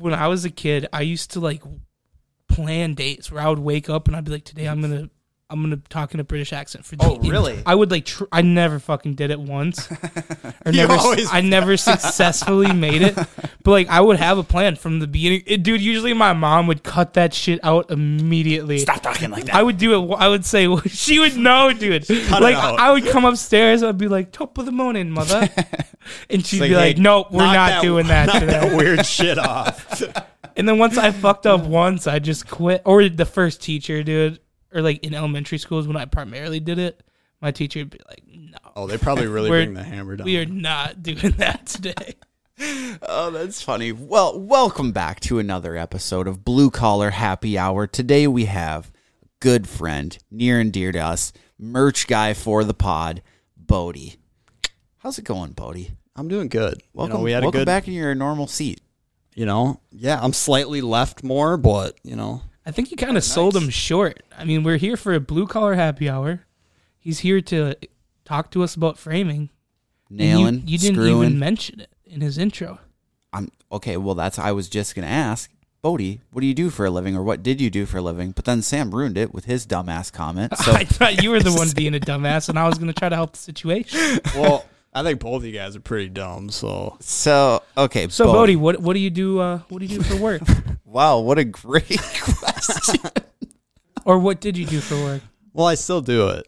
when I was a kid, I used to like plan dates where I would wake up and I'd be like, today I'm gonna I'm gonna talk in a British accent for. Oh, really? I would like. Tr- I never fucking did it once. Or never. always- I never successfully made it. But like, I would have a plan from the beginning. It, dude, usually my mom would cut that shit out immediately. Stop talking like that. I would do it. I would say she would know, dude. like. I would come upstairs. I'd be like, "Top of the morning, mother," and she'd Like, be like, hey, "No, we're not doing that today." that weird shit off. And then once I fucked up once, I just quit. Or the first teacher, dude, or like in elementary schools when I primarily did it, my teacher would be like, "No, Oh, they probably really bring the hammer down. we are not doing that today." Oh, that's funny. Well, welcome back to another episode of Blue Collar Happy Hour. Today we have a good friend, near and dear to us, merch guy for the pod, Bodie. How's it going, Bodie? I'm doing good. Welcome, you know, we had welcome a good. back in your normal seat. You know, yeah, I'm slightly left more, but you know, I think you kind of sold him short. I mean, we're here for a blue collar happy hour. He's here to talk to us about framing. And you- Nailing, you, didn't screwing. even mention it in his intro. I'm okay. Well, that's I was just gonna ask, Bodie, what do you do for a living, or what did you do for a living? But then Sam ruined it with his dumbass comment. So I thought you were the one being a dumbass, and I was going to try to help the situation. well, I think both of you guys are pretty dumb. So so okay. So, Bodie, what what do you do? Uh, what do you do for work, wow, what a great question. or what did you do for work? Well, I still do it,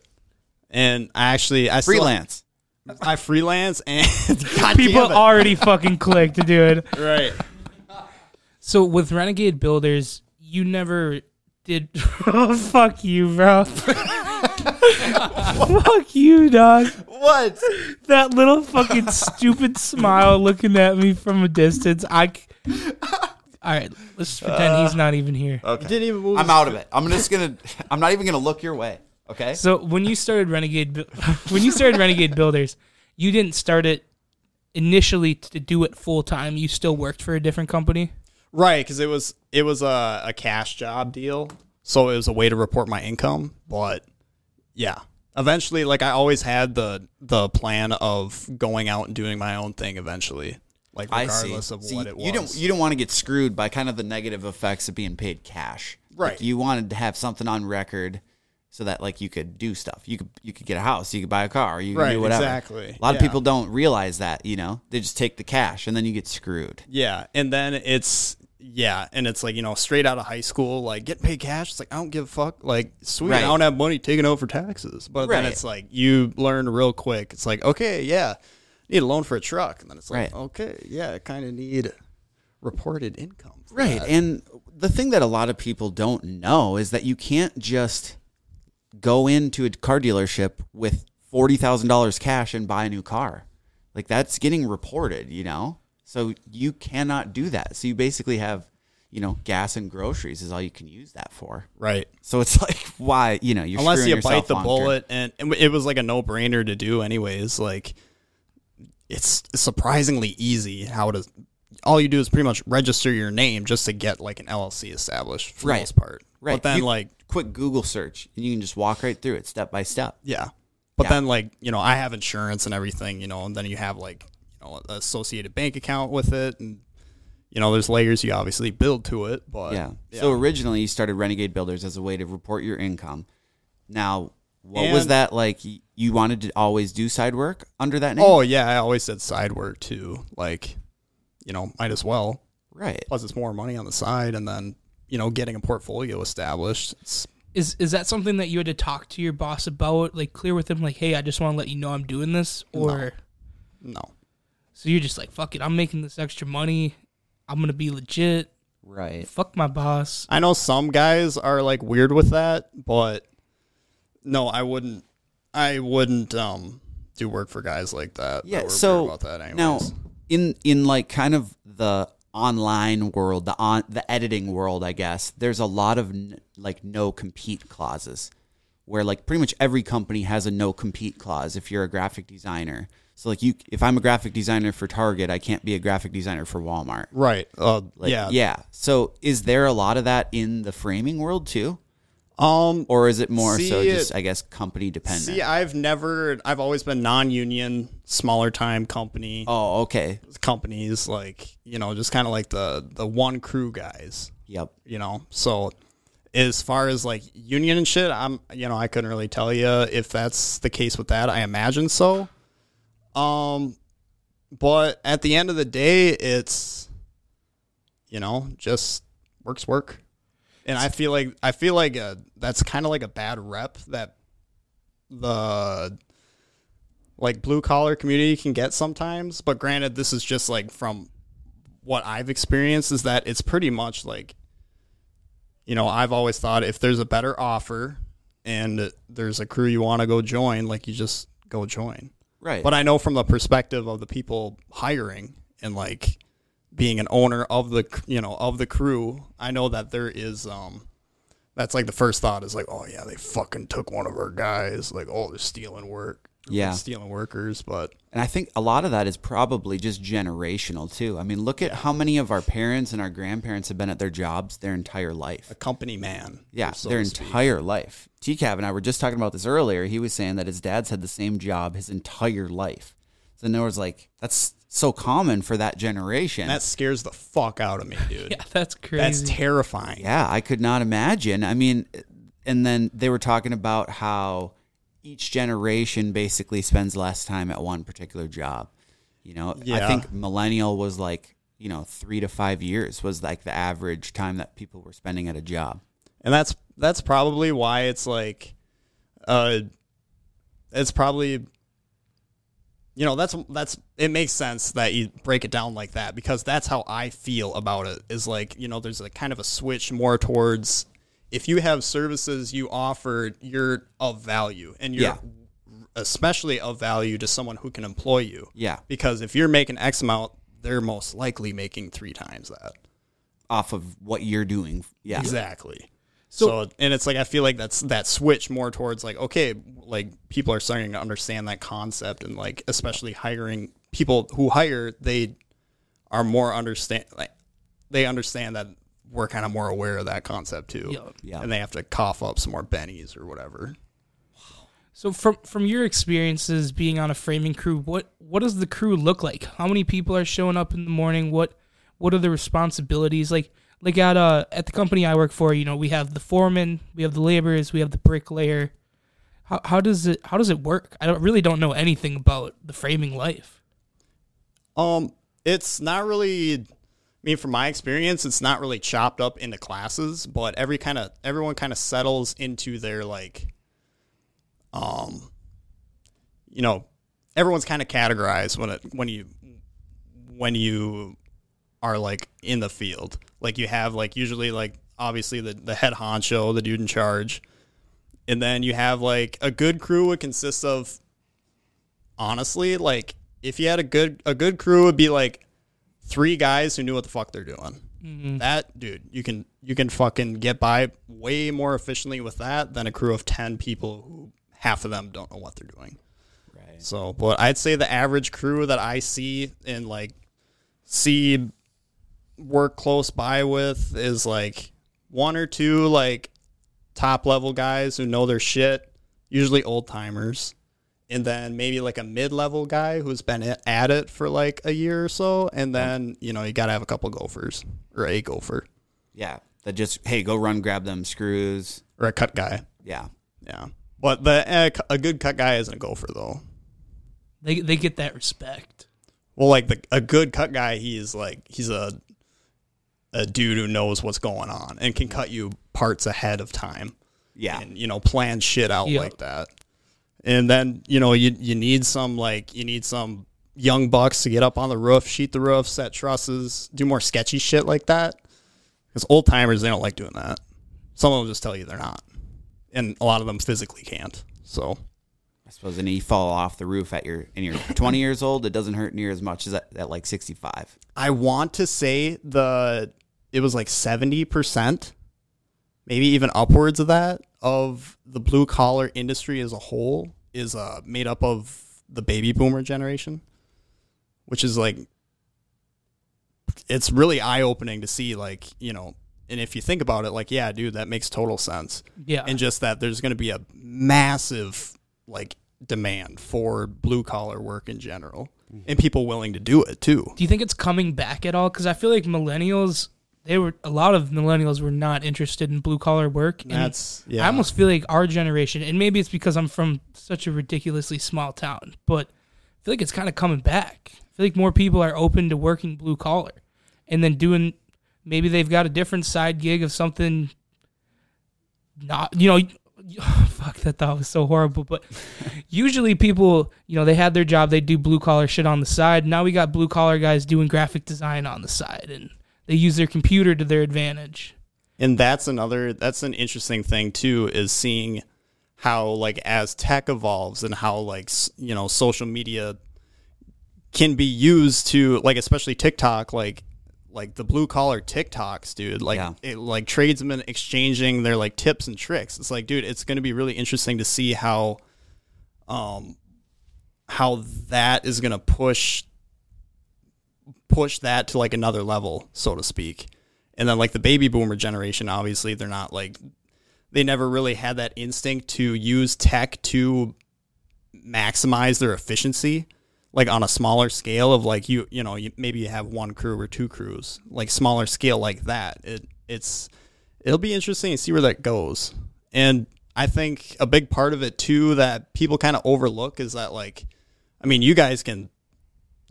and I actually I still- Freelance. I freelance and God People damn it. already fucking clicked, dude. right. So with Renegade Builders, you never did. oh fuck you, bro. Fuck you, dog. What? That little fucking stupid smile looking at me from a distance. I. c- All right, let's pretend he's not even here. You didn't even move. I'm out of it. I'm just gonna. I'm not even gonna look your way. Okay. So when you started Renegade, Bu- when you started Renegade Builders, you didn't start it initially to do it full time. You still worked for a different company. Right, because it was it was a, a cash job deal, so it was a way to report my income. But yeah, eventually, like I always had the the plan of going out and doing my own thing eventually, like regardless of See, what it was. You don't. You don't want to get screwed by kind of the negative effects of being paid cash. Right. Like, you wanted to have something on record, so that like you could do stuff. You could. You could get a house. You could buy a car. You could Right, do whatever. exactly. A lot of people don't realize that. You know, they just take the cash and then you get screwed. yeah, and then it's yeah, and it's like you know straight out of high school, like getting paid cash. It's like I don't give a fuck. Like sweet, Right. I don't have money taken out for taxes. But then it's like you learn real quick. It's like okay, yeah, need a loan for a truck, and then it's like Right. okay, yeah, I kind of need reported income. Right. that. And the thing that a lot of people don't know is that you can't just go into a car dealership with $40,000 cash and buy a new car. Like that's getting reported, you know? So you cannot do that. So you basically have, you know, gas and groceries is all you can use that for. right. So it's like why, you know, you're Unless you bite the bullet, and, and it was like a no brainer to do anyways. Like it's surprisingly easy how to. All you do is pretty much register your name just to get like an LLC established for Right. the most part. Right. But then You- like quick Google search and you can just walk right through it step by step. Yeah. But Yeah. then like, you know, I have insurance and everything, you know, and then you have like, know, associated bank account with it and you know, there's layers you obviously build to it, but Yeah. So originally you started Renegade Builders as a way to report your income. Now, what was that like? You wanted to always do side work under that name? Oh yeah, I always said side work too. Like, you know, might as well. right. Plus it's more money on the side and then, you know, getting a portfolio established. It's Is is that something that you had to talk to your boss about? Like clear with him, like, hey, I just want to let you know I'm doing this, or no. So you're just like, fuck it, I'm making this extra money. I'm gonna be legit. Right. Fuck my boss. I know some guys are like weird with that, but no, I wouldn't I wouldn't um do work for guys like that. that Yeah. were weird So about that anyways. now, in in like kind of the online world, the on the editing world, I guess there's a lot of n- like no compete clauses, where like pretty much every company has a no compete clause if you're a graphic designer. So like you, if I'm a graphic designer for Target, I can't be a graphic designer for Walmart. Right. Uh, Like, yeah. yeah. So is there a lot of that in the framing world too? Um, or is it more so just I guess company dependent? see, I've never, I've always been non-union, smaller time company oh, okay. companies, like you know, just kind of like the the one crew guys. Yep. you know. So as far as like union and shit, I'm you know I couldn't really tell you if that's the case with that. I imagine so. Um, but at the end of the day, it's you know just works work, and I feel like I feel like uh that's kind of like a bad rep that the like blue collar community can get sometimes. But granted, this is just like from what I've experienced is that it's pretty much like you know, I've always thought if there's a better offer and there's a crew you want to go join, like you just go join. Right. But I know from the perspective of the people hiring and like being an owner of the you know of the crew, I know that there is um that's like the first thought is like, oh yeah, they fucking took one of our guys. Like, oh, they're stealing work. Yeah. stealing workers. But And I think a lot of that is probably just generational too. I mean, look at how many of our parents and our grandparents have been at their jobs their entire life. a company man, Yeah, so their to speak. entire life. TCAV and I were just talking about this earlier. He was saying that his dad's had the same job his entire life. So in other words, like that's so common for that generation. that scares the fuck out of me, dude. Yeah, that's crazy. That's terrifying. Yeah, I could not imagine. I mean, and then they were talking about how each generation basically spends less time at one particular job. You know, I think millennial was like, you know, three to five years was like the average time that people were spending at a job. and that's that's probably why it's like uh it's probably you know that's that's it makes sense that you break it down like that because that's how I feel about it is like you know there's a kind of a switch more towards if you have services you offer you're of value and you're Yeah. especially of value to someone who can employ you Yeah, because if you're making X amount they're most likely making three times that off of what you're doing. Yeah, Exactly. So- So, and it's like I feel like that's that switch more towards like okay, like people are starting to understand that concept and like especially hiring people who hire they are more understand like they understand that we're kind of more aware of that concept too. Yeah. Yeah. And they have to cough up some more bennies or whatever. So from from your experiences being on a framing crew, what what does the crew look like? How many people are showing up in the morning? What what are the responsibilities like? Like at uh at the company I work for, you know, we have the foreman, we have the laborers, we have the bricklayer. How how does it how does it work? I don't really don't know anything about the framing life. Um, it's not really. I mean, from my experience, it's not really chopped up into classes, but every kind of everyone kind of settles into their like, um, you know, everyone's kind of categorized when it when you when you are like in the field. Like you have like usually like obviously the the head honcho, the dude in charge, and then you have like a good crew would consist of honestly, like if you had a good a good crew would be like three guys who knew what the fuck they're doing. Mm-hmm. That dude, you can you can fucking get by way more efficiently with that than a crew of ten people who half of them don't know what they're doing. Right. So, but I'd say the average crew that I see and like see work close by with is like one or two like top level guys who know their shit, usually old timers, and then maybe like a mid level guy who's been at it for like a year or so, and then you know you got to have a couple gophers or a gopher Yeah, that just hey, go run, grab them screws. or a cut guy. Yeah, Yeah, but the uh, a good cut guy isn't a gopher though. They they get that respect. Well, like the a good cut guy, he's like he's a a dude who knows what's going on and can cut you parts ahead of time yeah, and you know plan shit out Yeah. like that. And then you know you you need some like you need some young bucks to get up on the roof, sheet the roof, set trusses, do more sketchy shit like that. Because old timers they don't like doing that. Some of them just tell you they're not, and a lot of them physically can't. So I suppose. And you fall off the roof at your and you're 20 years old. It doesn't hurt near as much as at, at like 65. I want to say the it was like seventy percent, maybe even upwards of that of the blue collar industry as a whole is uh, made up of the baby boomer generation, which is like it's really eye opening to see like you know and if you think about it, like, yeah, dude, that makes total sense. Yeah. And just that there's going to be a massive like demand for blue collar work in general, and people willing to do it too. Do you think it's coming back at all? Because I feel like millennials, they were a lot of millennials were not interested in blue collar work. And That's yeah. I almost feel like our generation, and maybe it's because I'm from such a ridiculously small town, but I feel like it's kind of coming back. I feel like more people are open to working blue collar, and then doing maybe they've got a different side gig of something. Not you know. Fuck that thought was so horrible, but usually people, you know, they had their job, they do blue collar shit on the side. Now we got blue collar guys doing graphic design on the side, and they use their computer to their advantage. and that's another that's an interesting thing too is seeing how like as tech evolves and how like you know social media can be used to like especially TikTok like like the blue collar TikToks dude like Yeah. it, like tradesmen exchanging their like tips and tricks it's like dude it's going to be really interesting to see how um how that is going to push push that to like another level so to speak. And then like the baby boomer generation obviously they're not like they never really had that instinct to use tech to maximize their efficiency like on a smaller scale of like you you know you, maybe you have one crew or two crews like smaller scale like that. It it's it'll be interesting to see where that goes. And i think a big part of it too that people kind of overlook is that like i mean you guys can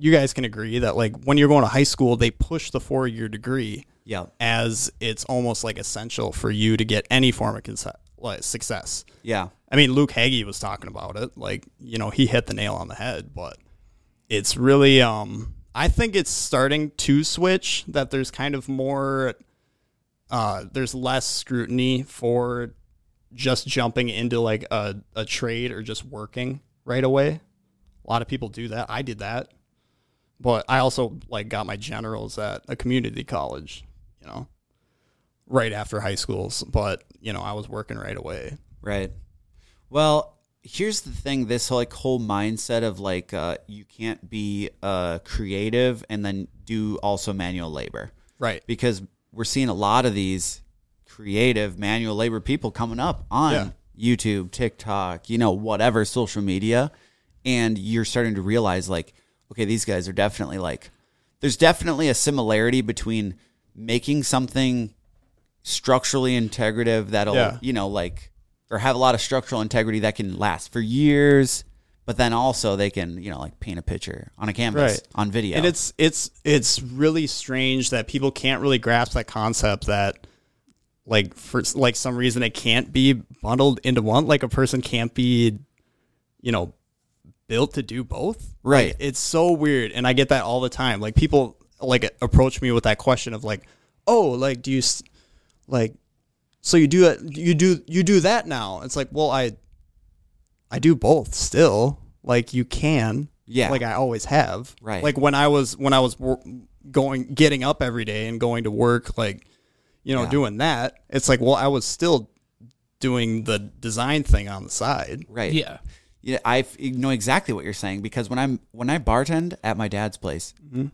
you guys can agree that like when you're going to high school they push the four year degree Yeah. as it's almost like essential for you to get any form of conce- like success. Yeah. I mean, Luke Hagee was talking about it. Like, you know, he hit the nail on the head, but it's really, um, I think it's starting to switch that there's kind of more, uh, there's less scrutiny for just jumping into like a, a trade or just working right away. A lot of people do that. I did that. But I also like got my generals at a community college, you know, right after high schools. But, you know, I was working right away. Right. Well, here's the thing: this like whole mindset of like uh, you can't be uh, creative and then do also manual labor, Right. because we're seeing a lot of these creative manual labor people coming up on Yeah. YouTube, TikTok, you know, whatever social media, and you're starting to realize like, okay, these guys are definitely like, there's definitely a similarity between making something structurally integrative that'll Yeah. you know like or have a lot of structural integrity that can last for years but then also they can you know like paint a picture on a canvas Right. on video And it's it's it's really strange that people can't really grasp that concept that like for like some reason it can't be bundled into one like a person can't be you know built to do both Right. Like, it's so weird and i get that all the time like people like approach me with that question of like oh like do you s- like so you do it you do you do that now it's like well i i do both still like you can Yeah. like i always have Right. like when i was when i was wor- going getting up every day and going to work like you know Yeah. doing that it's like well i was still doing the design thing on the side right Yeah. Yeah i know exactly what you're saying because when i'm when i bartend at my dad's place Mm-hmm.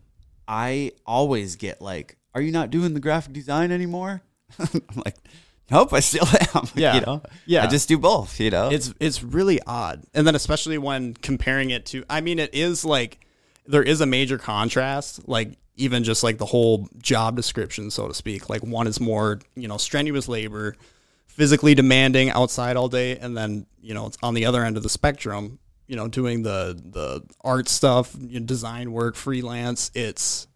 i always get like are you not doing the graphic design anymore i'm like nope i still am Yeah. you know Yeah. i just do both you know it's it's really odd and then especially when comparing it to i mean it is like there is a major contrast like even just like the whole job description so to speak like one is more you know strenuous labor physically demanding outside all day and then you know it's on the other end of the spectrum you know doing the the art stuff you know, design work freelance it's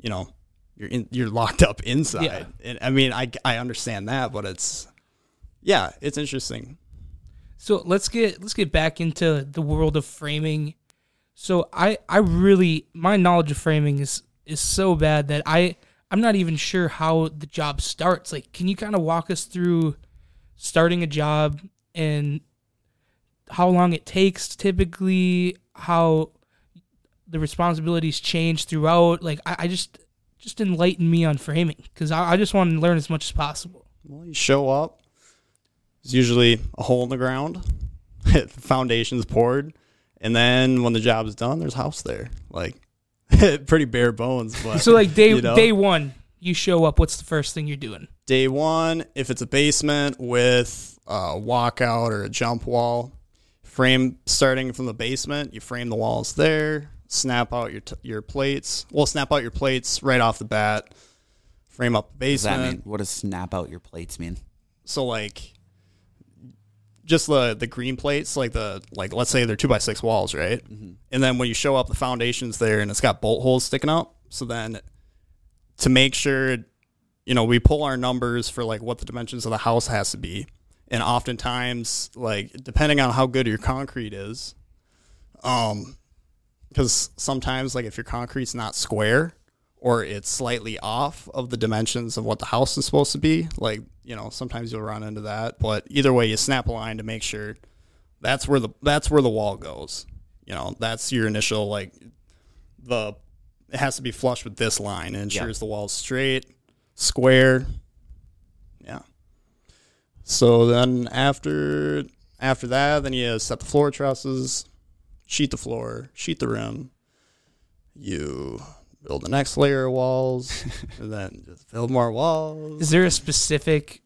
you know you're in, you're locked up inside Yeah. and i mean i i understand that but it's yeah it's interesting So let's get let's get back into the world of framing. So I I really my knowledge of framing is is so bad that I I'm not even sure how the job starts. Like, can you kind of walk us through starting a job and how long it takes typically, how the responsibilities change throughout? Like, I, I just just enlighten me on framing because I, I just want to learn as much as possible. Well, you show up. There's usually a hole in the ground, foundation's poured, and then when the job's done, there's house there. Like pretty bare bones, but So like day you know? day one, you show up, what's the first thing you're doing? Day one, if it's a basement with a walkout or a jump wall, frame starting from the basement, you frame the walls there, snap out your t- your plates. Well, snap out your plates right off the bat. Frame up the Does that basement. mean what does snap out your plates mean? So like just the the green plates, like the like let's say they're two by six walls, right? And then when you show up, the foundation's there and it's got bolt holes sticking out. So then to make sure, you know, we pull our numbers for like what the dimensions of the house has to be, and oftentimes like depending on how good your concrete is, um, because sometimes like if your concrete's not square or it's slightly off of the dimensions of what the house is supposed to be like you know sometimes you'll run into that but either way you snap a line to make sure that's where the that's where the wall goes. You know that's your initial like the it has to be flush with this line and ensures the wall's straight square. Yeah. So then after after that then you set the floor trusses sheet the floor, sheet the rim. You build the next layer of walls, and then just build more walls. Is there a specific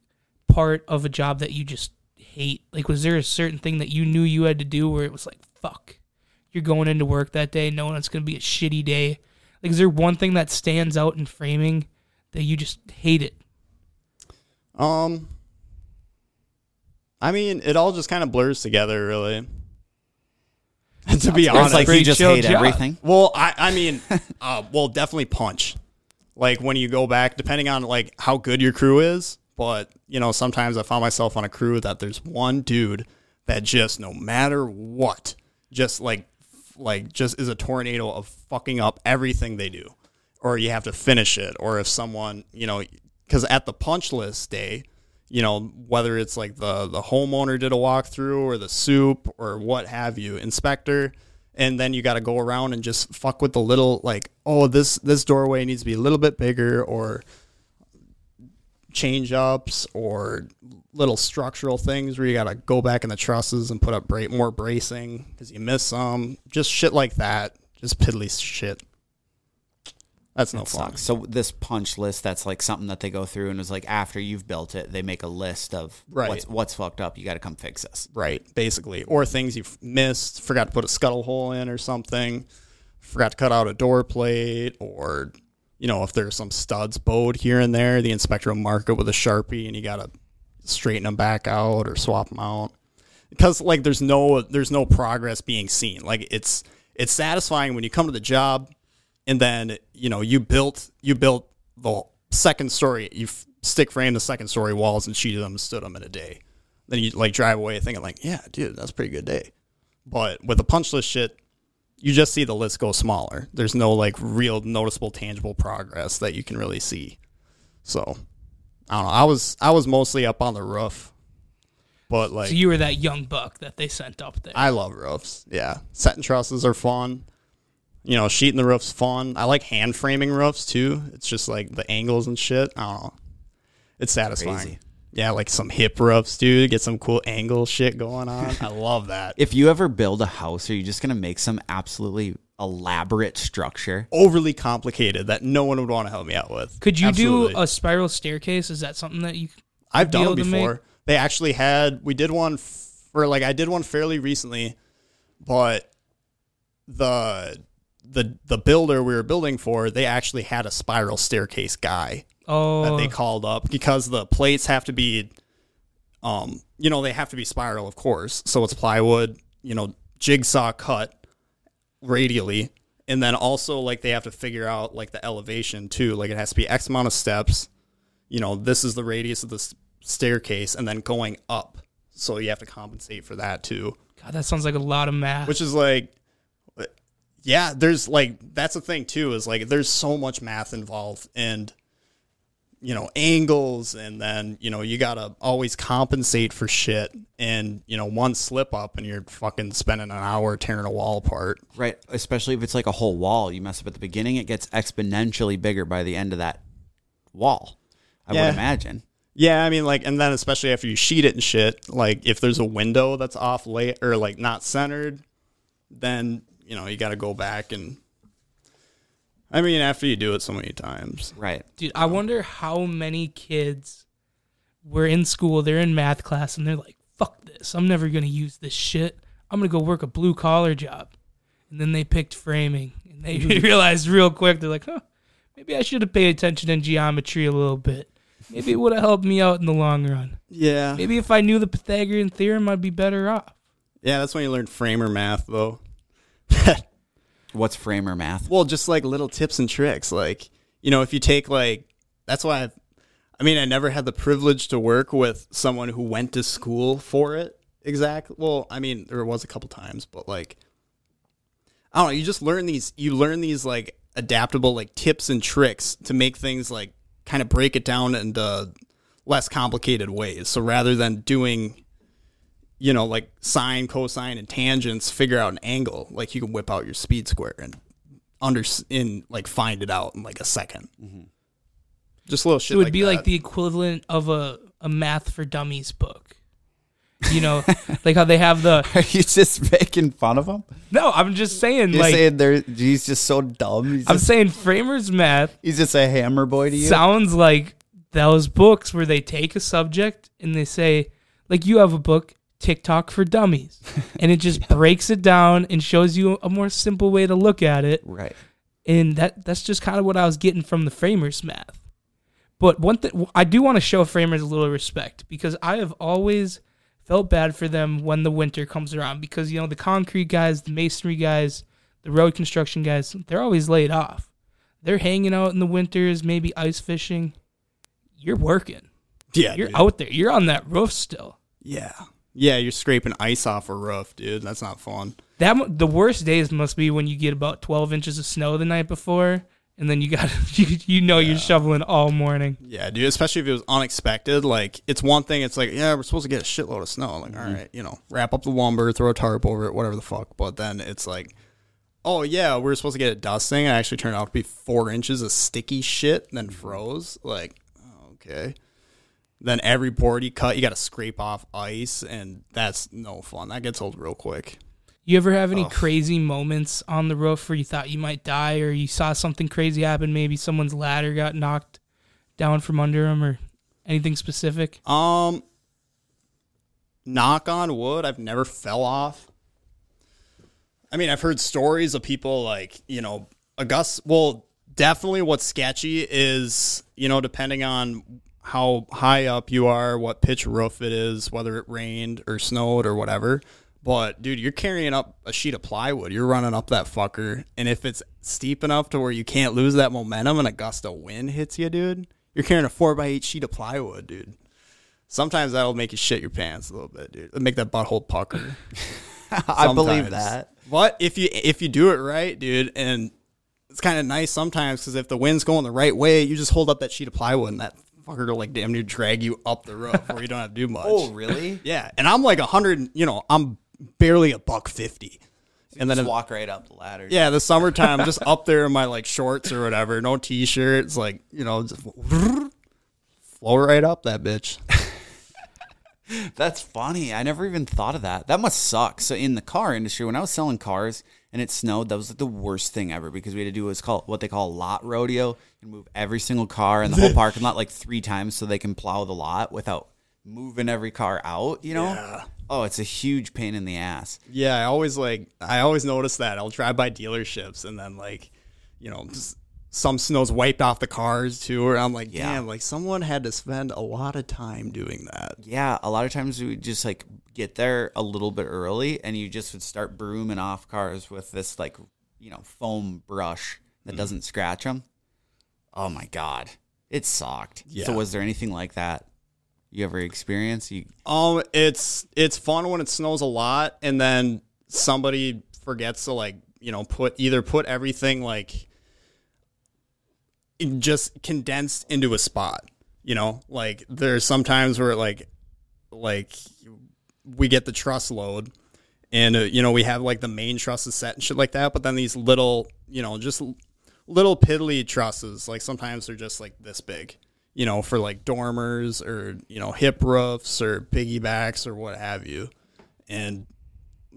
part of a job that you just hate? Like, was there a certain thing that you knew you had to do where it was like, fuck, you're going into work that day knowing it's going to be a shitty day? Like, is there one thing that stands out in framing that you just hate it? Um, I mean, it all just kind of blurs together, really. to be It's honest, like you just chill hate job. everything. Well, I, I mean, uh, well, definitely punch. Like when you go back, depending on like how good your crew is, but you know, sometimes I found myself on a crew that there's one dude that just no matter what, just like like just is a tornado of fucking up everything they do, or you have to finish it, or if someone you know, because at the punch list day, you know whether it's like the the homeowner did a walkthrough or the soup or what have you, inspector and then you got to go around and just fuck with the little like oh this this doorway needs to be a little bit bigger or change ups or little structural things where you got to go back in the trusses and put up bra- more bracing because you miss some just shit like that just piddly shit that's no It fun sucks. So this punch list, that's like something that they go through and is like after you've built it, they make a list of Right. what's what's fucked up. You got to come fix this. Right, basically. Or things you've missed, forgot to put a scuttle hole in or something, forgot to cut out a door plate, or, you know, if there's some studs bowed here and there, the inspector will mark it with a Sharpie and you got to straighten them back out or swap them out. Because, like, there's no, there's no progress being seen. Like, it's, it's satisfying when you come to the job and then, you know, you built, you built the second story, you f- stick frame the second story walls and sheeted them and stood them in a day then you like drive away thinking like, yeah, dude, that's a pretty good day. But with the punch list shit, you just see the list go smaller. There's no like real noticeable tangible progress that you can really see. So I don't know. I was I was mostly up on the roof. But like So you were that young buck that they sent up there. I love roofs. Yeah. Setting trusses are fun. You know, sheeting the roof's fun. I like hand framing roofs too. It's just like the angles and shit. I don't know. It's satisfying. Crazy. Yeah, like some hip roofs, dude. Get some cool angle shit going on. I love that. If you ever build a house, are you just gonna make some absolutely elaborate structure? Overly complicated that no one would want to help me out with. Could you Absolutely. do a spiral staircase? Is that something that you? I've be done able them to make- before. They actually had. We did one for like I did one fairly recently, but the the the builder we were building for, they actually had a spiral staircase guy that Oh, they called up because the plates have to be, um, you know, they have to be spiral, of course. So it's plywood, you know, jigsaw cut radially, and then also like they have to figure out like the elevation too. Like it has to be X amount of steps. You know, this is the radius of the staircase, and then going up. So you have to compensate for that too God, that sounds like a lot of math. which is like yeah there's like that's the thing too is like there's so much math involved and you know angles and then you know you gotta always compensate for shit and you know one slip up and you're fucking spending an hour tearing a wall apart Right. Especially if it's like a whole wall. You mess up at the beginning, it gets exponentially bigger by the end of that wall. I Yeah. would imagine. yeah i mean like and then especially after you sheet it and shit like if there's a window that's off late or like not centered then you know you gotta go back and I mean, after you do it so many times. Right. Dude, I wonder how many kids were in school, they're in math class, and they're like, fuck this. I'm never going to use this shit. I'm going to go work a blue collar job. And then they picked framing, and they realized real quick, they're like, huh, maybe I should have paid attention in geometry a little bit. Maybe it would have helped me out in the long run. Yeah. Maybe if I knew the Pythagorean theorem, I'd be better off. Yeah, that's when you learn framer math, though. What's framer math? well, just like little tips and tricks. Like, you know, if you take like, that's why I've, I mean, I never had the privilege to work with someone who went to school for it. Exactly. Well, I mean, there was a couple times, but like, I don't know. You just learn these. You learn these like adaptable like tips and tricks to make things like kind of break it down into less complicated ways. So rather than doing, you know, like sine, cosine, and tangents, figure out an angle. Like you can whip out your speed square and under in like find it out in like a 2nd mm-hmm. Just a little shit. it would like be like the equivalent of a, a math for dummies book. You know, like how they have the. Are you just making fun of him? No, I'm just saying, You're like, saying they're, he's just so dumb. He's I'm just, saying framers math he's just a hammer boy to you. sounds like those books where they take a subject and they say, like, you have a book, TikTok for Dummies, and it just breaks it down and shows you a more simple way to look at it. right. And that that's just kind of what I was getting from the framers math. But one thing I do want to show framers a little respect because I have always felt bad for them when the winter comes around because you know the concrete guys, the masonry guys, the road construction guys, they're always laid off. They're hanging out in the winters, maybe ice fishing. You're working. yeah, You're dude. out there. You're on that roof still. Yeah, yeah. You're scraping ice off a roof, dude. That's not fun. That the worst days must be when you get about 12 inches of snow the night before and then you got you, you know you're shoveling all morning. Yeah, dude. Especially if it was unexpected. Like it's one thing. It's like yeah, we're supposed to get a shitload of snow. Like mm-hmm. all right, you know, wrap up the lumber, throw a tarp over it, whatever the fuck. But then it's like, oh yeah, we are supposed to get it dusting. It actually turned out to be four inches of sticky shit, and then mm-hmm. froze. Like okay. Then every board you cut, you got to scrape off ice, and that's no fun. That gets old real quick. You ever have any crazy moments on the roof where you thought you might die or you saw something crazy happen? Maybe someone's ladder got knocked down from under them or anything specific? Um, knock on wood, I've never fell off. I mean, I've heard stories of people like, you know, August. Well, definitely what's sketchy is, you know, depending on how high up you are, what pitch roof it is, whether it rained or snowed or whatever. But dude, you're carrying up a sheet of plywood. You're running up that fucker, and if it's steep enough to where you can't lose that momentum and a gust of wind hits you, dude, you're carrying a four by eight sheet of plywood, dude. Sometimes that'll make you shit your pants a little bit, dude. It'll make that butthole pucker. I believe that. But if you if you do it right, dude, and it's kind of nice sometimes because if the wind's going the right way, you just hold up that sheet of plywood and that fucker will like damn near drag you up the roof where you don't have to do much. Oh, really? yeah. And I'm like a hundred, you know, I'm barely a buck fifty. And then Just walk right up the ladder. yeah, the summertime, just up there in my like shorts or whatever, no t-shirts, like you know, just flow right up that bitch. That's funny. I never even thought of that. That must suck. So in the car industry, when I was selling cars and it snowed, that was like the worst thing ever because we had to do what's called what they call lot rodeo and move every single car in the whole parking lot like three times so they can plow the lot without moving every car out. You know? Yeah. Oh, it's a huge pain in the ass. Yeah, I always like I always notice that. I'll drive by dealerships and then like, you know, just some snow's wiped off the cars too, or I'm like, Yeah. damn, like someone had to spend a lot of time doing that. Yeah, a lot of times we just like get there a little bit early and you just would start brooming off cars with this like, you know, foam brush that Mm. doesn't scratch them. Oh my god. It sucked. Yeah. So was there anything like that you ever experienced? You Um, it's it's fun when it snows a lot and then somebody forgets to like, you know, put either put everything like just condensed into a spot. You know, like there's sometimes where like like we get the truss load and uh, you know we have like the main trusses set and shit like that but then these little you know just little piddly trusses like sometimes they're just like this big you know for like dormers or you know hip roofs or piggybacks or what have you and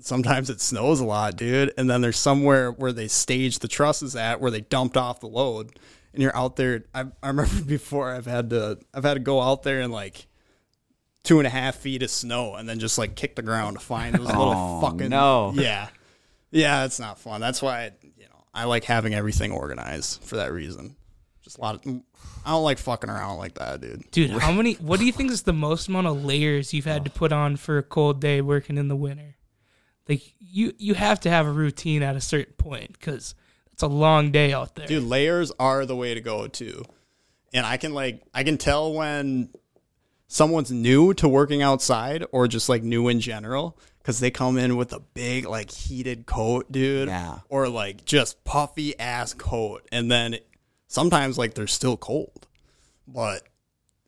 sometimes it snows a lot, dude. And then there's somewhere where they stage the trusses at where they dumped off the load. And you're out there. I, I remember before I've had to I've had to go out there and like two and a half feet of snow and then just like kick the ground to find those little Oh, fucking no. Yeah. Yeah, it's not fun. That's why you know, I like having everything organized for that reason. Just a lot of I don't like fucking around like that, dude. Dude, how many? What do you think is the most amount of layers you've had to oh. put on for a cold day working in the winter? Like you, you have to have a routine at a certain point because it's a long day out there. Dude, layers are the way to go too. And I can like I can tell when someone's new to working outside or just like new in general cuz they come in with a big like heated coat, dude. Yeah. Or like just puffy ass coat and then sometimes like they're still cold. But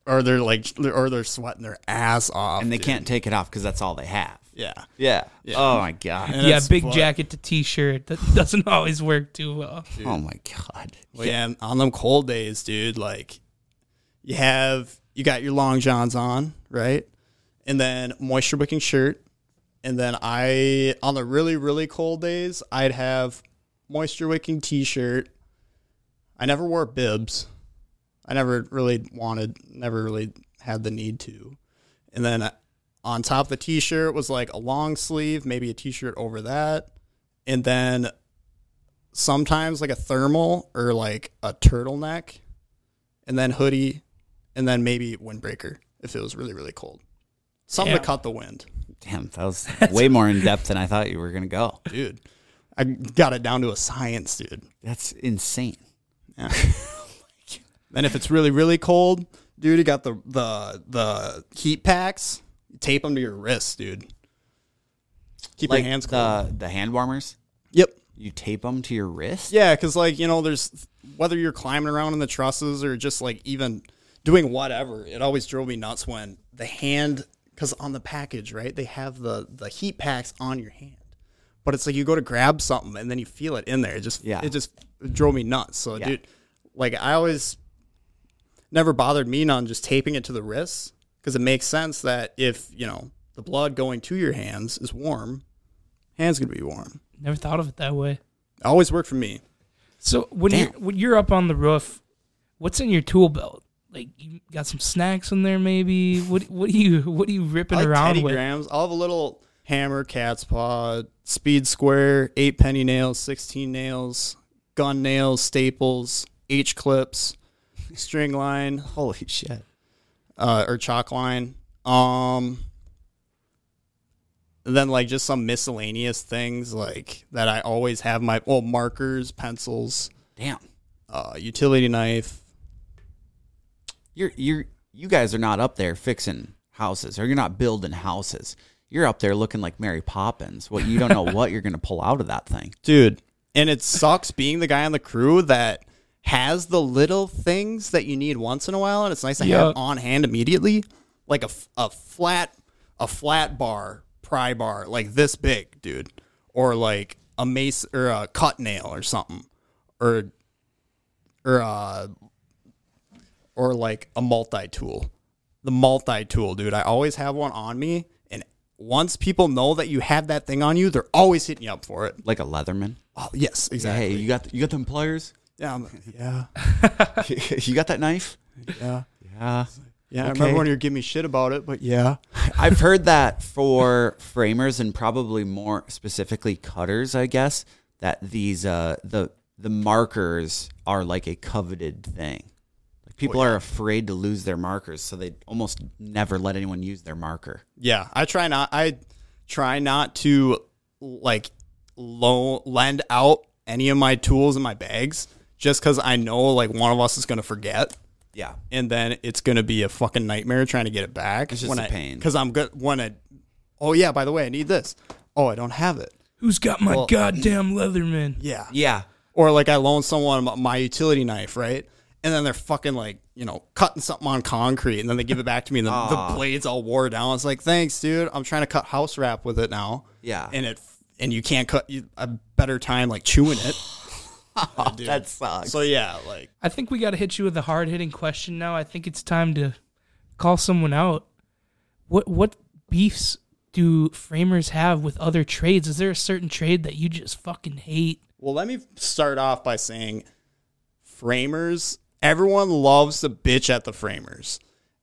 or they're like or they're sweating their ass off. and they dude. can't take it off because that's all they have. Yeah. Yeah. Yeah. Oh my god. And yeah, it's big fun. jacket to t-shirt that doesn't always work too well. Oh my god. Well, yeah, and on them cold days, dude, like you have you got your long johns on, right? And then moisture wicking shirt. And then I on the really, really cold days, I'd have moisture wicking t shirt. I never wore bibs. I never really wanted never really had the need to. And then on top of the t shirt was like a long sleeve, maybe a t shirt over that. And then sometimes like a thermal or like a turtleneck, and then hoodie, and then maybe windbreaker if it was really really cold. Something Yeah. to cut the wind, Damn, that was way more in depth than I thought you were gonna go. dude. I got it down to a science, dude. That's insane. Yeah. then if it's really really cold, dude, you got the the the heat packs. Tape them to your wrists, dude. Keep like your hands the the hand warmers. yep. You tape them to your wrist. Yeah, because like you know, there's whether you're climbing around in the trusses or just like even doing whatever. It always drove me nuts when the hand, because on the package, right, they have the the heat packs on your hand, but it's like you go to grab something and then you feel it in there. It just Yeah. it just drove me nuts. So Yeah. dude, like I always never bothered me on just taping it to the wrists because it makes sense that if you know the blood going to your hands is warm, hands gonna be warm. Never thought of it that way. Always worked for me. So when Damn. you're when you're up on the roof, what's in your tool belt? Like you got some snacks in there, maybe. What what are you what are you ripping like around Teddy with? Grahams. I'll have a little hammer, cat's paw, speed square, eight penny nails, sixteen nails, gun nails, staples, H clips, string line, Holy shit. Uh, or chalk line. Um, and then like just some miscellaneous things like that I always have my well markers, pencils, Damn. uh, utility knife. You're you're you guys are not up there fixing houses or you're not building houses. You're up there looking like Mary Poppins. What you don't know what you're gonna pull out of that thing. dude and it sucks being the guy on the crew that has the little things that you need once in a while and it's nice to Yeah. have on hand immediately like a, a flat a flat bar pry bar like this big dude or like a mace or a cut nail or something or or uh or like a multi-tool the multi-tool dude i always have one on me and once people know that you have that thing on you they're always hitting you up for it Like a Leatherman. Oh, yes, exactly. Hey, you got you got them pliers? Yeah, I'm- yeah, you got that knife? yeah, Yeah. yeah. I remember when you were giving me shit about it, but yeah, I've heard that for framers and probably more specifically cutters, I guess, that these uh the the markers are like a coveted thing. Like people are afraid to lose their markers, so they almost never let anyone use their marker. yeah. I try not. I try not to like loan lend out any of my tools in my bags, just because I know like one of us is gonna forget. Yeah. and then it's gonna be a fucking nightmare trying to get it back. It's just when a I, pain. because I'm good. When I, oh yeah, by the way, I need this. Oh, I don't have it. Who's got my Well- goddamn Leatherman? Yeah, Yeah. or like I loan someone my- my utility knife, right? And then they're fucking like, you know, cutting something on concrete, and then they give it back to me, and the, Ah. the blades all wore down. It's like, thanks, dude. I'm trying to cut house wrap with it now. Yeah. and it and you can't cut you, a better time like chewing it. Oh, dude. that sucks. So yeah, like I think we got to hit you with a hard hitting question now. I think it's time to call someone out. What what beefs do framers have with other trades? Is there a certain trade that you just fucking hate? Well, let me start off by saying framers, everyone loves to bitch at the framers.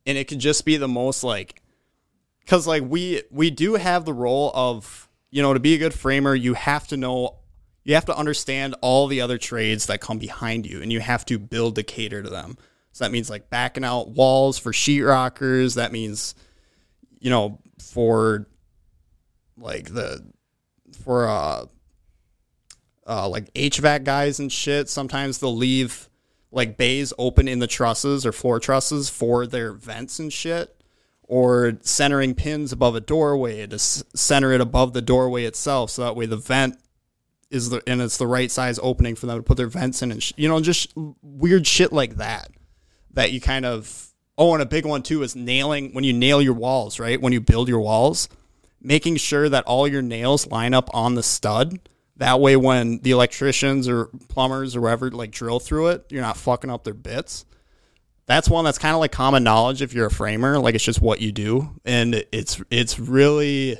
And it could just be the most like cuz like we we do have the role of, you know, to be a good framer, you have to know you have to understand all the other trades that come behind you and you have to build to cater to them. So that means like backing out walls for sheetrockers, that means you know, for like the for uh uh, like HVAC guys and shit. Sometimes they'll leave like bays open in the trusses or floor trusses for their vents and shit, or centering pins above a doorway to center it above the doorway itself, so that way the vent is the and it's the right size opening for them to put their vents in and sh- you know just weird shit like that that you kind of oh and a big one too is nailing when you nail your walls right? When you build your walls making sure that all your nails line up on the stud. That way when the electricians or plumbers or whoever like drill through it you're not fucking up their bits. That's one that's kind of like common knowledge if you're a framer like it's just what you do. And it's it's really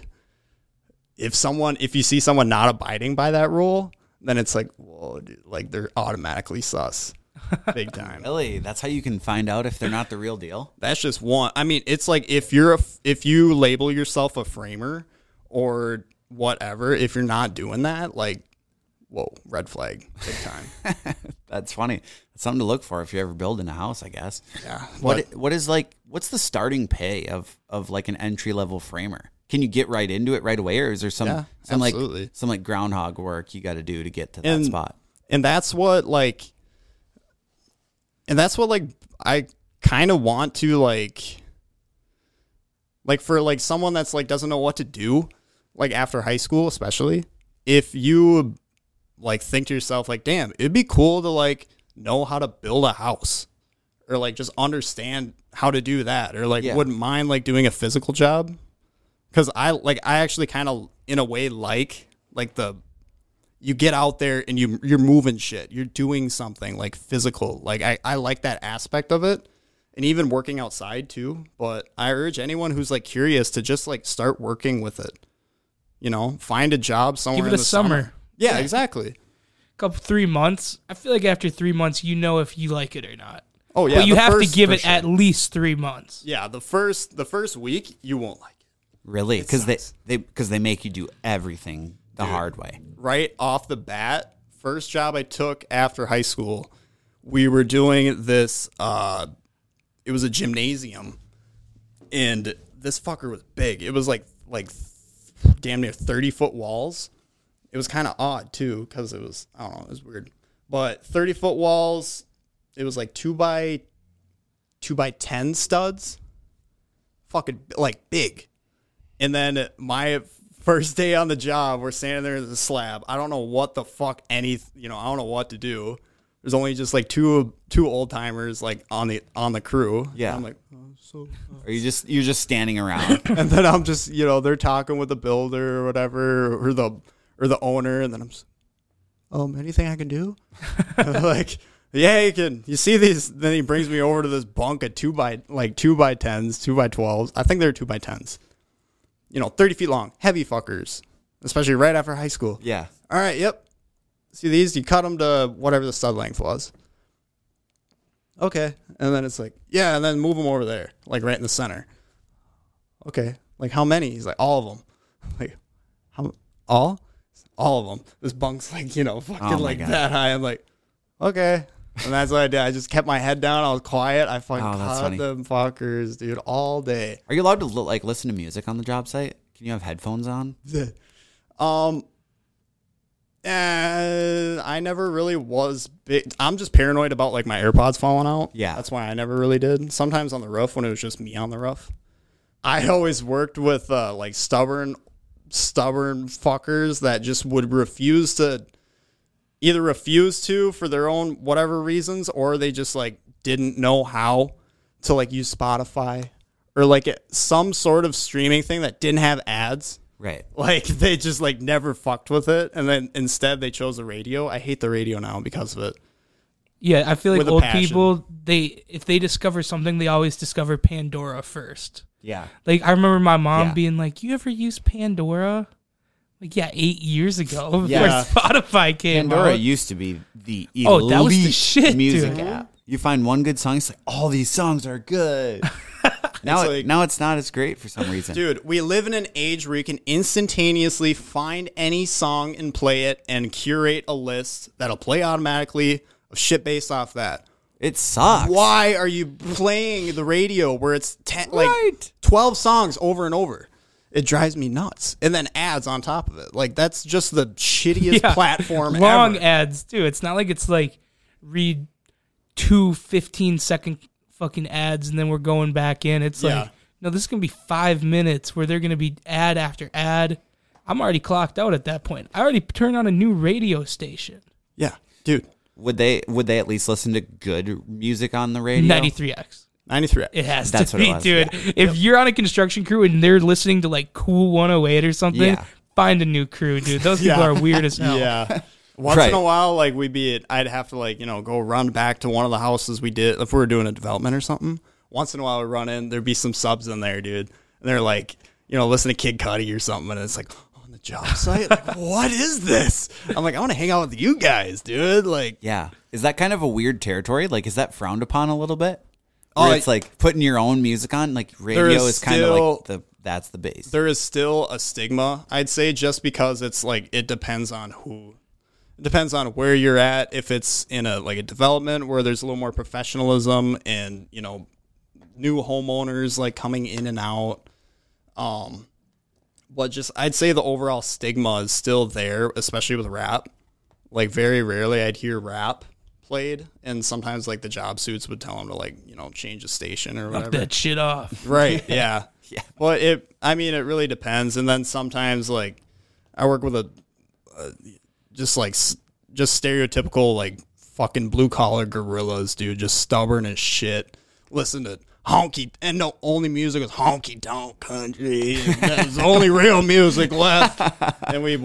if someone if you see someone not abiding by that rule then it's like well dude, like they're automatically sus big time Really? That's how you can find out if they're not the real deal? that's just one. I mean, it's like if you're a, if you label yourself a framer or whatever, if you're not doing that, like, whoa, red flag, big time. That's funny. That's something to look for if you're ever building a house, I guess. yeah. What what is like what's the starting pay of of like an entry level framer? Can you get right into it right away or is there some Yeah, some absolutely. like some like groundhog work you got to do to get to that And- spot? and that's what like, and that's what like I kind of want to like, like for like someone that's like doesn't know what to do, like after high school, especially if you like think to yourself like, damn, it'd be cool to like know how to build a house or like just understand how to do that or like Yeah. wouldn't mind like doing a physical job because I like I actually kind of in a way like like the you get out there and you you're moving shit you're doing something like physical like I, I like that aspect of it and even working outside too but I urge anyone who's like curious to just like start working with it you know find a job somewhere Give it in a the summer. yeah exactly Couple three months. I feel like after three months, you know if you like it or not. oh yeah but you have to give it sure. at least three months. yeah the first the first week you won't like it Really? Cuz they they cuz they make you do everything the hard way. right off the bat, first job I took after high school, we were doing this. Uh, it was a gymnasium, and this fucker was big. It was like like damn near thirty foot walls. It was kind of odd too because it was I don't know it was weird, but thirty foot walls. It was like two by two by ten studs, fucking like big. And then my first day on the job, we're standing there in the slab. I don't know what the fuck any, you know, I don't know what to do. There's only just like two two old timers like on the on the crew. Yeah. I'm like, oh, so. Are you just you're just standing around. And then I'm just, you know, they're talking with the builder or whatever, or the or the owner, and then I'm, just, um, anything I can do? Like, yeah, you can. You see these? Then he brings me over to this bunk of two by like two by tens, two by twelves. I think they're two by tens. You know, thirty feet long, heavy fuckers, especially right after high school. yeah. All right, yep. See these? You cut them to whatever the stud length was. Okay, and then it's like, yeah, and then move them over there, like right in the center. Okay, like how many? He's like, all of them. Like, how? All? All of them. This bunk's like, you know, fucking Oh like God. that high. I'm like, okay. And that's what I did. I just kept my head down. I was quiet. I fucking Oh, that's funny. them fuckers, dude, all day. Are you allowed to li- like listen to music on the job site? Can you have headphones on? Um, and I never really was big. I'm just paranoid about like my AirPods falling out. Yeah. that's why I never really did. Sometimes on the roof when it was just me on the roof. I always worked with uh, like stubborn, stubborn fuckers that just would refuse to, either refuse to for their own whatever reasons, or they just like didn't know how to like use Spotify or like some sort of streaming thing that didn't have ads. Right. Like they just like never fucked with it, and then instead they chose the radio. I hate the radio now because of it. Yeah, I feel like old passion. people they if they discover something, they always discover Pandora first. Yeah. Like I remember my mom Yeah. being like, "You ever use Pandora?" Like yeah, eight years ago before Spotify came Pandora out. used to be the elite Oh, that was the shit, music dude. app. You find one good song, it's like all these songs are good. now, It's it, like- now it's not as great for some reason. Dude, we live in an age where you can instantaneously find any song and play it and curate a list that'll play automatically of shit based off that. It sucks. Why are you playing the radio where it's ten, like 12 songs over and over? It drives me nuts. And then ads on top of it. Like that's just the shittiest Yeah. platform long ever. ads too. It's not like it's like read two 15 second fucking ads and then we're going back in. It's Yeah. like no, this is gonna be five minutes where they're gonna be ad after ad. I'm already clocked out at that point. I already turned on a new radio station. yeah, dude. Would they would they at least listen to good music on the radio? 93X. 93. It has That's to what it be, was, dude. If you're on a construction crew and they're listening to like KOOL 108 or something, Yeah. find a new crew, dude. Those people Yeah. are weird as hell. Yeah. Once Right. in a while, like we'd be, at, I'd have to like you know go run back to one of the houses we did if we were doing a development or something. Once in a while, we'd run in, there'd be some subs in there, dude, and they're like, you know, listen to Kid Cudi or something, and it's like oh, on the job site, like what is this? I'm like, I want to hang out with you guys, dude. Like, Yeah. Is that kind of a weird territory? Like, is that frowned upon a little bit? Oh, Where it's like putting your own music on. Like radio is is, kind of like the that's the base. there is still a stigma, I'd say, just because it's like it depends on who. It depends on where you're at. If it's in a like a development where there's a little more professionalism and you know new homeowners like coming in and out. Um, but just I'd say the overall stigma is still there, especially with rap. Like very rarely I'd hear rap played, and sometimes like the job suits would tell them to like you know change the station or Knock whatever. that shit off. Right. Yeah. Yeah. Well, it. I mean, it really depends. And then sometimes, like, I work with a, uh, just like just stereotypical like fucking blue collar gorillas, dude. Just stubborn as shit. Listen to honky and the only music is honky tonk country. There's only real music left. and we,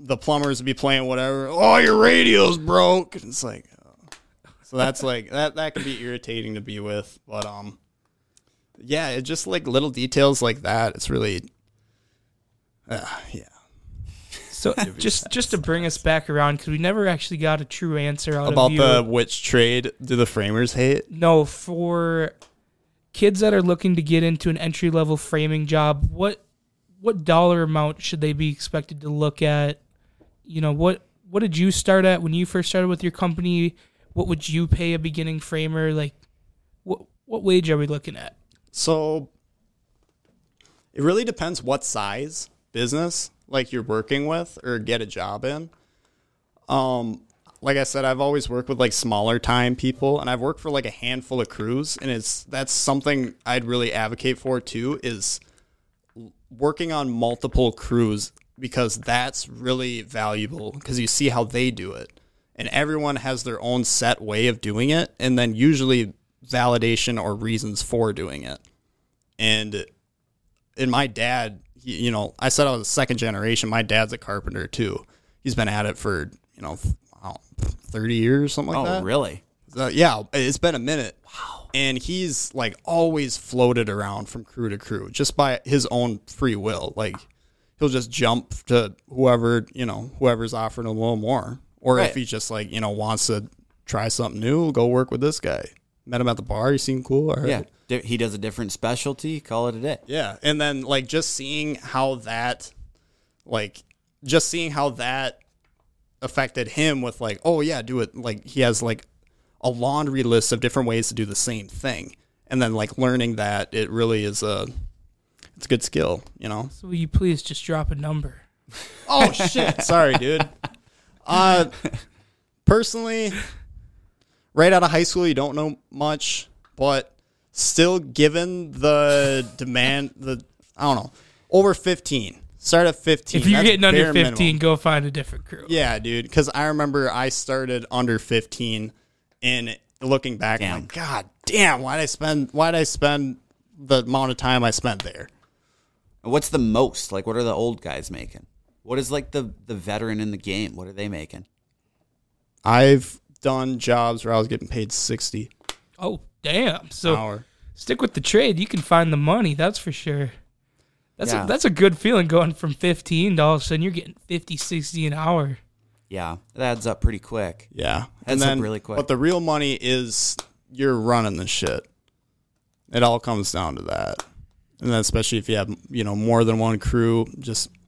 the plumbers would be playing whatever. Oh, your radio's broke. It's like. So that's like that. That can be irritating to be with, but um, yeah, it just like little details like that. It's really, uh, yeah. So just just to bring us back around because we never actually got a true answer out About of you. the which trade do the framers hate? no for kids that are looking to get into an entry level framing job. What what dollar amount should they be expected to look at? You know what what did you start at when you first started with your company? What would you pay a beginning framer? Like what what wage are we looking at? So it really depends what size business like you're working with or get a job in. Um like I said, I've always worked with like smaller time people and I've worked for like a handful of crews and it's that's something I'd really advocate for too is working on multiple crews because that's really valuable because you see how they do it. And everyone has their own set way of doing it and then usually validation or reasons for doing it. And and my dad, he, you know, I said I was a second generation. My dad's a carpenter too. He's been at it for, you know, I don't know, 30 years, something like oh, that. oh, really? So, yeah, it's been a minute. Wow. And he's like always floated around from crew to crew just by his own free will. Like he'll just jump to whoever, you know, whoever's offering a little more. Or Right. if he just like, you know, wants to try something new, go work with this guy. Met him at the bar, he seemed cool. All right. Yeah. Di- He does a different specialty. Call it a day. Yeah, and then like just seeing how that, like, just seeing how that affected him with like, oh yeah, do it. Like he has like a laundry list of different ways to do the same thing, and then like learning that it really is a, it's a good skill, you know. So will you please just drop a number? Oh shit, sorry, dude. Uh, personally, right out of high school, you don't know much, but still, given the demand, the I don't know, over fifteen. Start at fifteen. If you're That's getting under 15, minimum. go find a different crew. yeah, dude. Because I remember I started under fifteen, and looking back, I'm like, God damn, why'd I spend? Why'd I spend the amount of time I spent there? What's the most? Like, what are the old guys making? What is like the the veteran in the game? What are they making? I've done jobs where I was getting paid sixty. Oh damn. So hour. stick with the trade. You can find the money. That's for sure. That's Yeah. a, that's a good feeling going from fifteen to all of a sudden you're getting 50, 60 an hour. Yeah, it adds up pretty quick. Yeah. Adds up really quick. But the real money is you're running the shit. It all comes down to that. And then especially if you have, you know, more than one crew, just yeah.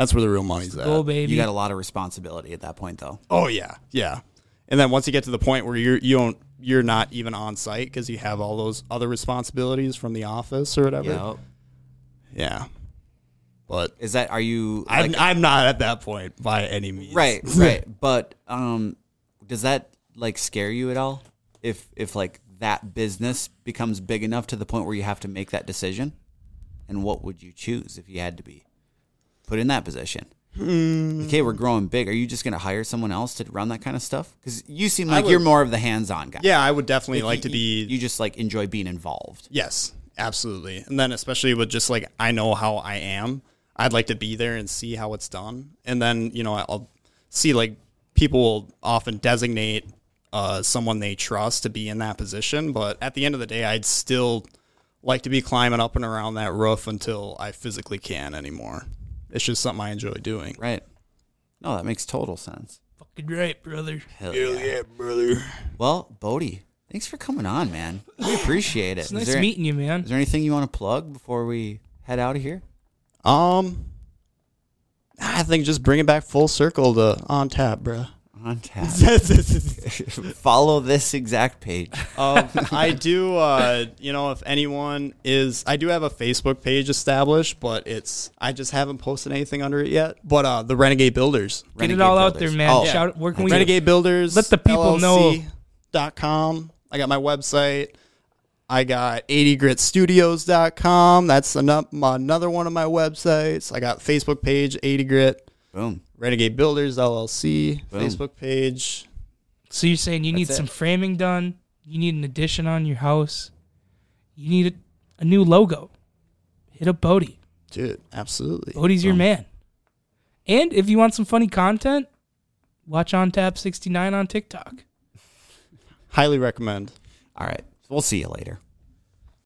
That's where the real money's at. Go baby. You got a lot of responsibility at that point, though. Oh yeah. Yeah. And then once you get to the point where you're you don't you're not even on site because you have all those other responsibilities from the office or whatever. Yeah. Yeah. But Is that are you I'm I'm not at that point by any means. right? Right. But um, does that like scare you at all? If if like that business becomes big enough to the point where you have to make that decision, and what would you choose if you had to be put in that position? Okay, we're growing big. Are you just going to hire someone else to run that kind of stuff? Because you seem like would- you're more of the hands-on guy. Yeah, I would definitely Like, like you- to be You just like enjoy being involved. Yes, absolutely. And then especially with just like I know how I am, I'd like to be there and see how it's done. And then, you know, I'll see like people will often designate uh, someone they trust to be in that position, but at the end of the day, I'd still like to be climbing up and around that roof until I physically can anymore. It's just something I enjoy doing. Right. No, that makes total sense. Fucking right, brother. Hell yeah. brother. Well, Bodie, thanks for coming on, man. We appreciate it. It's Is nice there, meeting you, man. is there anything you want to plug before we head out of here? Um, I think just bring it back full circle to on tap, bruh. On tap. Follow this exact page. um, I do. Uh, you know, if anyone is, I do have a Facebook page established, but it's I just haven't posted anything under it yet. But uh, the Renegade Builders, Get Renegade it all out there, man. Oh, Shout where can we Renegade Builders. Let the people know. Dot com. I got my website. I got 80gritstudios.com. That's ano- another one of my websites. I got Facebook page 80 Grit, Boom. Renegade Builders LLC, Boom. Facebook page. So you're saying you need it. some framing done? You need an addition on your house? You need a, a new logo? Hit up Bodie. Dude, absolutely. Bodie's your man. And if you want some funny content, watch on tap 69 on TikTok. Highly recommend. All right. We'll see you later.